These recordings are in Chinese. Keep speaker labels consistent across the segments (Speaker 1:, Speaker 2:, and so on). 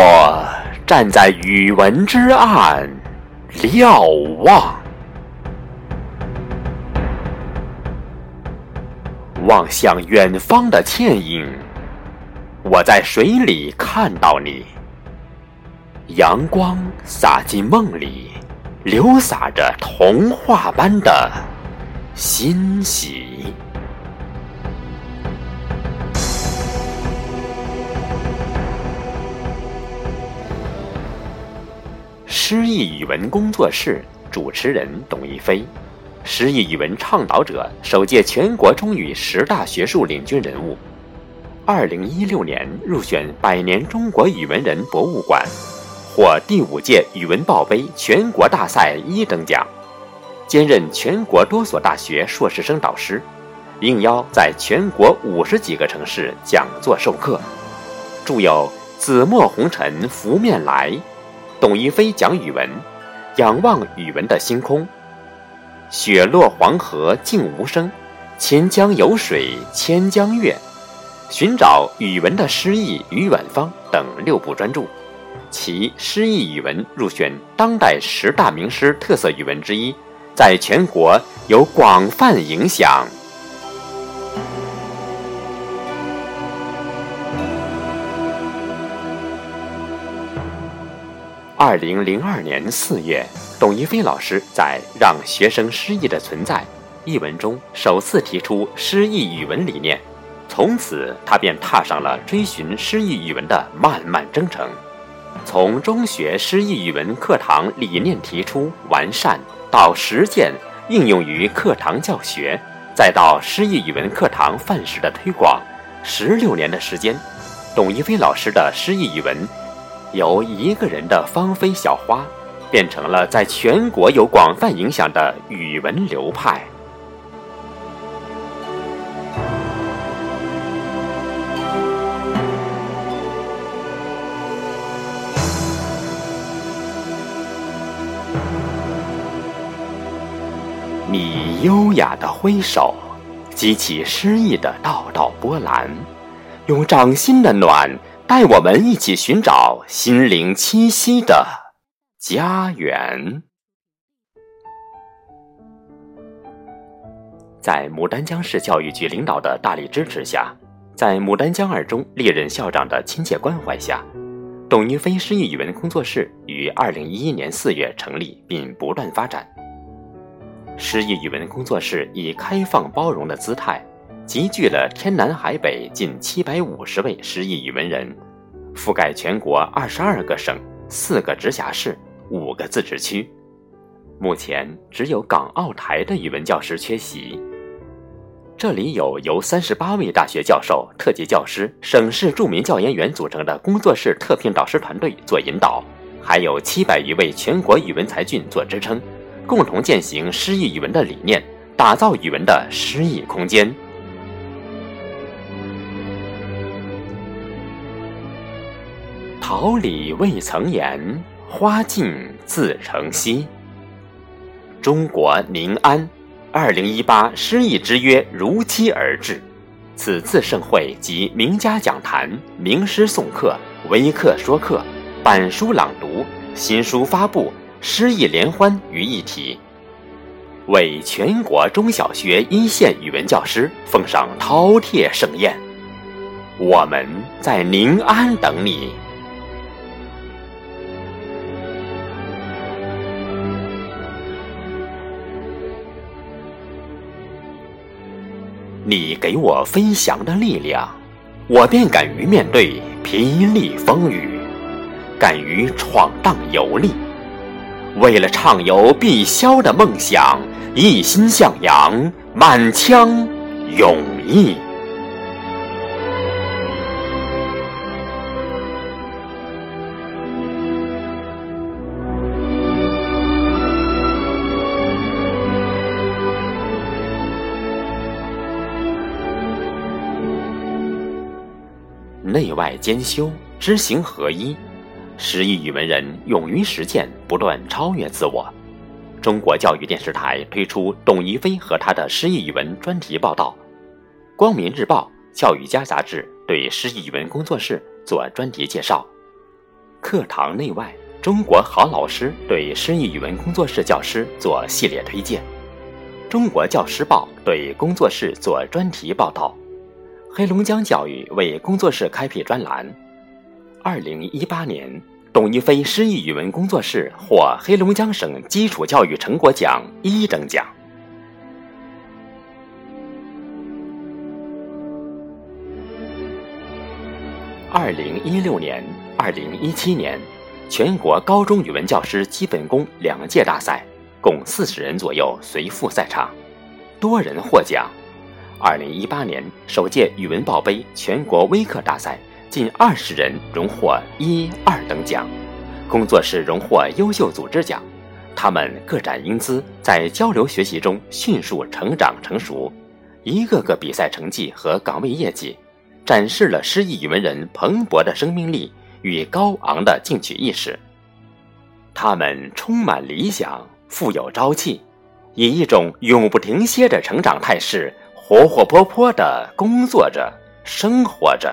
Speaker 1: 我站在语文之岸，瞭望，望向远方的倩影。我在水里看到你，阳光洒进梦里，流洒着童话般的欣喜。诗意语文工作室主持人董一飞，诗意语文倡导者，首届全国中语十大学术领军人物。二零一六年入选百年中国语文人博物馆，获第五届语文报杯全国大赛一等奖。兼任全国多所大学硕士生导师，应邀在全国五十几个城市讲座授课，著有《紫陌红尘拂面来》。董一飞讲语文，仰望语文的星空。雪落黄河静无声，千江有水千江月。寻找语文的诗意与远方等六部专著，其诗意语文入选当代十大名诗特色语文之一，在全国有广泛影响。二零零二年四月，董一飞老师在《让学生诗意的存在》一文中首次提出诗意语文理念，从此他便踏上了追寻诗意语文的漫漫征程。从中学诗意语文课堂理念提出完善，到实践应用于课堂教学，再到诗意语文课堂范式的推广，十六年的时间，董一飞老师的诗意语文。由一个人的芳菲小花，变成了在全国有广泛影响的语文流派。你优雅的挥手，激起诗意的道道波澜，用掌心的暖。带我们一起寻找心灵栖息的家园。在牡丹江市教育局领导的大力支持下，在牡丹江二中历任校长的亲切关怀下，董云飞诗意语文工作室于二零一一年四月成立，并不断发展。诗意语文工作室以开放包容的姿态。集聚了天南海北近七百五十位诗意语文人，覆盖全国二十二个省、四个直辖市、五个自治区。目前只有港澳台的语文教师缺席。这里有由三十八位大学教授、特级教师、省市著名教研员组成的工作室特聘导师团队做引导，还有七百余位全国语文才俊做支撑，共同践行诗意语文的理念，打造语文的诗意空间。桃李未曾言，花尽自成蹊。中国宁安，二零一八诗意之约如期而至。此次盛会集名家讲坛、名师送课、微课说课、板书朗读、新书发布、诗意联欢于一体，为全国中小学一线语文教师奉上饕餮盛宴。我们在宁安等你。你给我飞翔的力量，我便敢于面对霹雳风雨，敢于闯荡游历。为了畅游碧霄的梦想，一心向阳，满腔勇毅。内外兼修，知行合一，诗意语文人勇于实践，不断超越自我。中国教育电视台推出董一飞和他的诗意语文专题报道，光明日报、教育家杂志对诗意语文工作室做专题介绍。课堂内外，中国好老师对诗意语文工作室教师做系列推荐，中国教师报对工作室做专题报道，黑龙江教育为工作室开辟专栏。二零一八年，董一飞诗意语文工作室获黑龙江省基础教育成果奖一等奖。二零一六年、二零一七年，全国高中语文教师基本功两届大赛，共四十人左右随赴赛场，多人获奖。二零一八年首届语文报杯全国微课大赛，近二十人荣获一二等奖，工作室荣获优秀组织奖。他们各展英姿，在交流学习中迅速成长成熟，一个个比赛成绩和岗位业绩。展示了诗意语文人蓬勃的生命力与高昂的进取意识。他们充满理想，富有朝气，以一种永不停歇的成长态势，活活泼泼的工作着、生活着。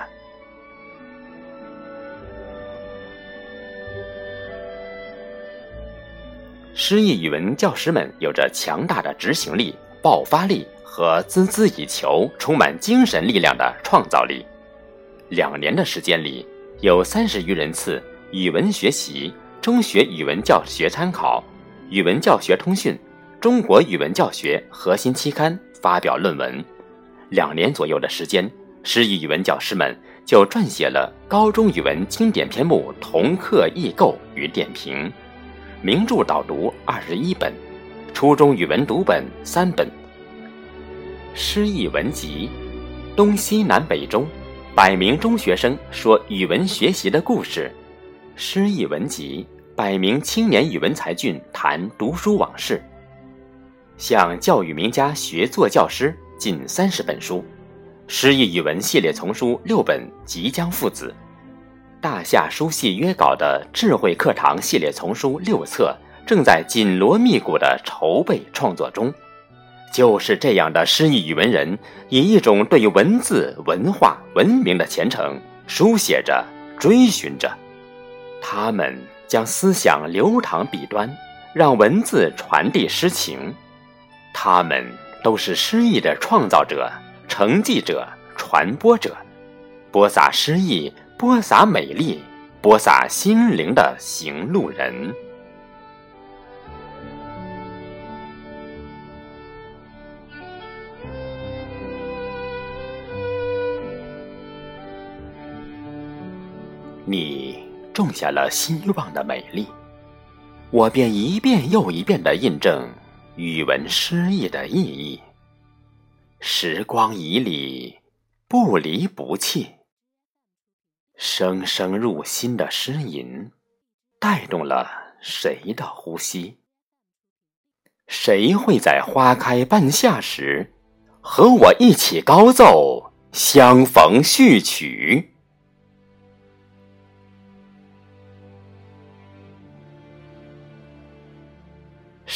Speaker 1: 诗意语文教师们有着强大的执行力、爆发力。和孜孜以求、充满精神力量的创造力。两年的时间里，有三十余人次语文学习、中学语文教学参考、语文教学通讯、中国语文教学核心期刊发表论文。两年左右的时间，诗意语文教师们就撰写了高中语文经典篇目同课异构与点评，名著导读二十一本，初中语文读本三本。诗意文集，东西南北中，百名中学生说语文学习的故事。诗意文集，百名青年语文才俊谈读书往事。向教育名家学做教师近三十本书，诗意语文系列丛书六本即将附子。大夏书系约稿的智慧课堂系列丛书六册正在紧锣密鼓的筹备创作中。就是这样的诗意语文人，以一种对文字、文化、文明的虔诚，书写着、追寻着。他们将思想流淌笔端，让文字传递诗情。他们都是诗意的创造者、承继者、传播者，播撒诗意、播撒美丽、播撒心灵的行路人。你种下了希望的美丽，我便一遍又一遍的印证语文诗意的意义。时光以里，不离不弃，声声入心的诗吟，带动了谁的呼吸？谁会在花开半夏时，和我一起高奏相逢序曲？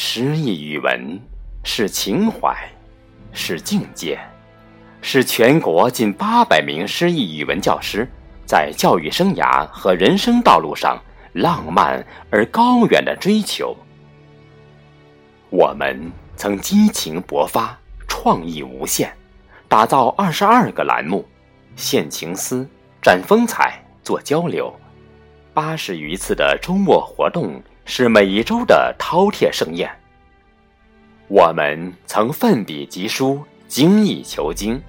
Speaker 1: 诗意语文是情怀，是境界，是全国近八百名诗意语文教师在教育生涯和人生道路上浪漫而高远的追求。我们曾激情勃发，创意无限，打造二十二个栏目，献情思，展风采，做交流，八十余次的周末活动。是每一周的饕餮盛宴。我们曾奋笔疾书，精益求精，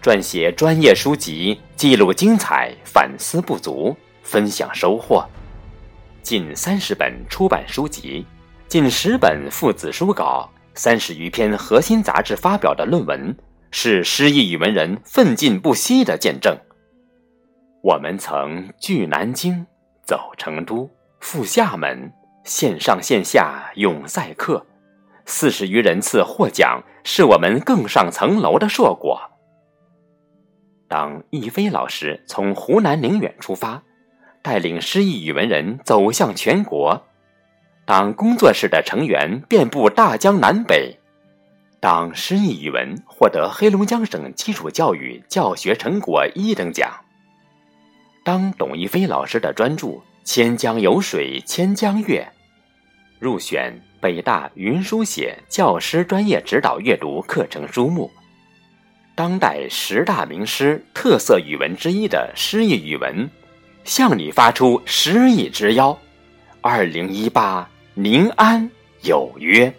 Speaker 1: 撰写专业书籍，记录精彩，反思不足，分享收获。近三十本出版书籍，近十本父子书稿，三十余篇核心杂志发表的论文，是诗意语文人奋进不息的见证。我们曾聚南京，走成都，赴厦门。线上线下永赛课，四十余人次获奖，是我们更上层楼的硕果。当易飞老师从湖南宁远出发，带领诗意语文人走向全国；当工作室的成员遍布大江南北；当诗意语文获得黑龙江省基础教育教学成果一等奖；当董一飞老师的专著。千江有水千江月，入选北大云书写教师专业指导阅读课程书目。当代十大名诗特色语文之一的诗意语文，向你发出诗意之邀。二零一八宁安有约。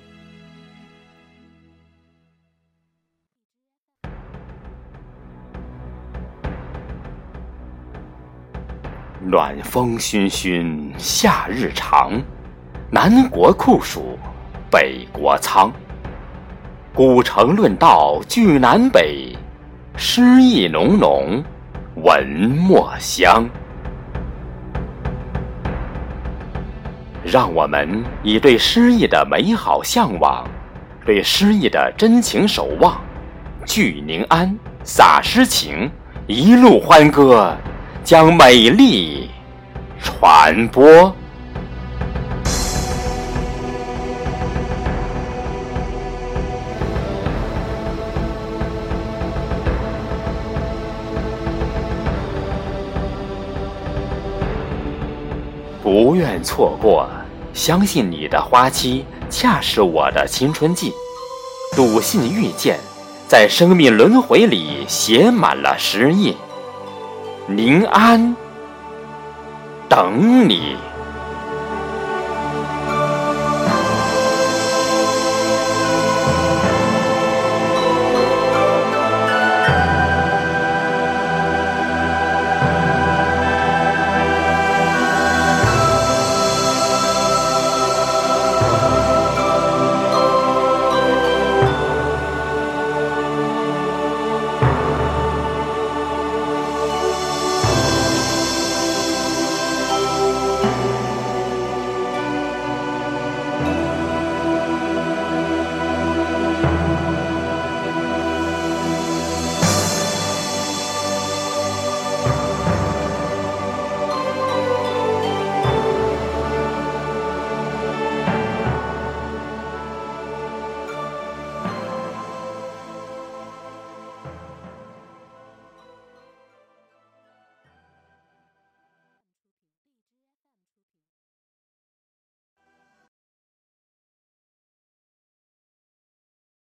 Speaker 1: 暖风熏熏，夏日长。南国酷暑，北国苍。古城论道聚南北，诗意浓浓，文墨香。让我们以对诗意的美好向往，对诗意的真情守望，聚宁安，洒诗情，一路欢歌。将美丽传播。不愿错过，相信你的花期恰是我的青春季。笃信遇见，在生命轮回里写满了诗意。宁安，等你。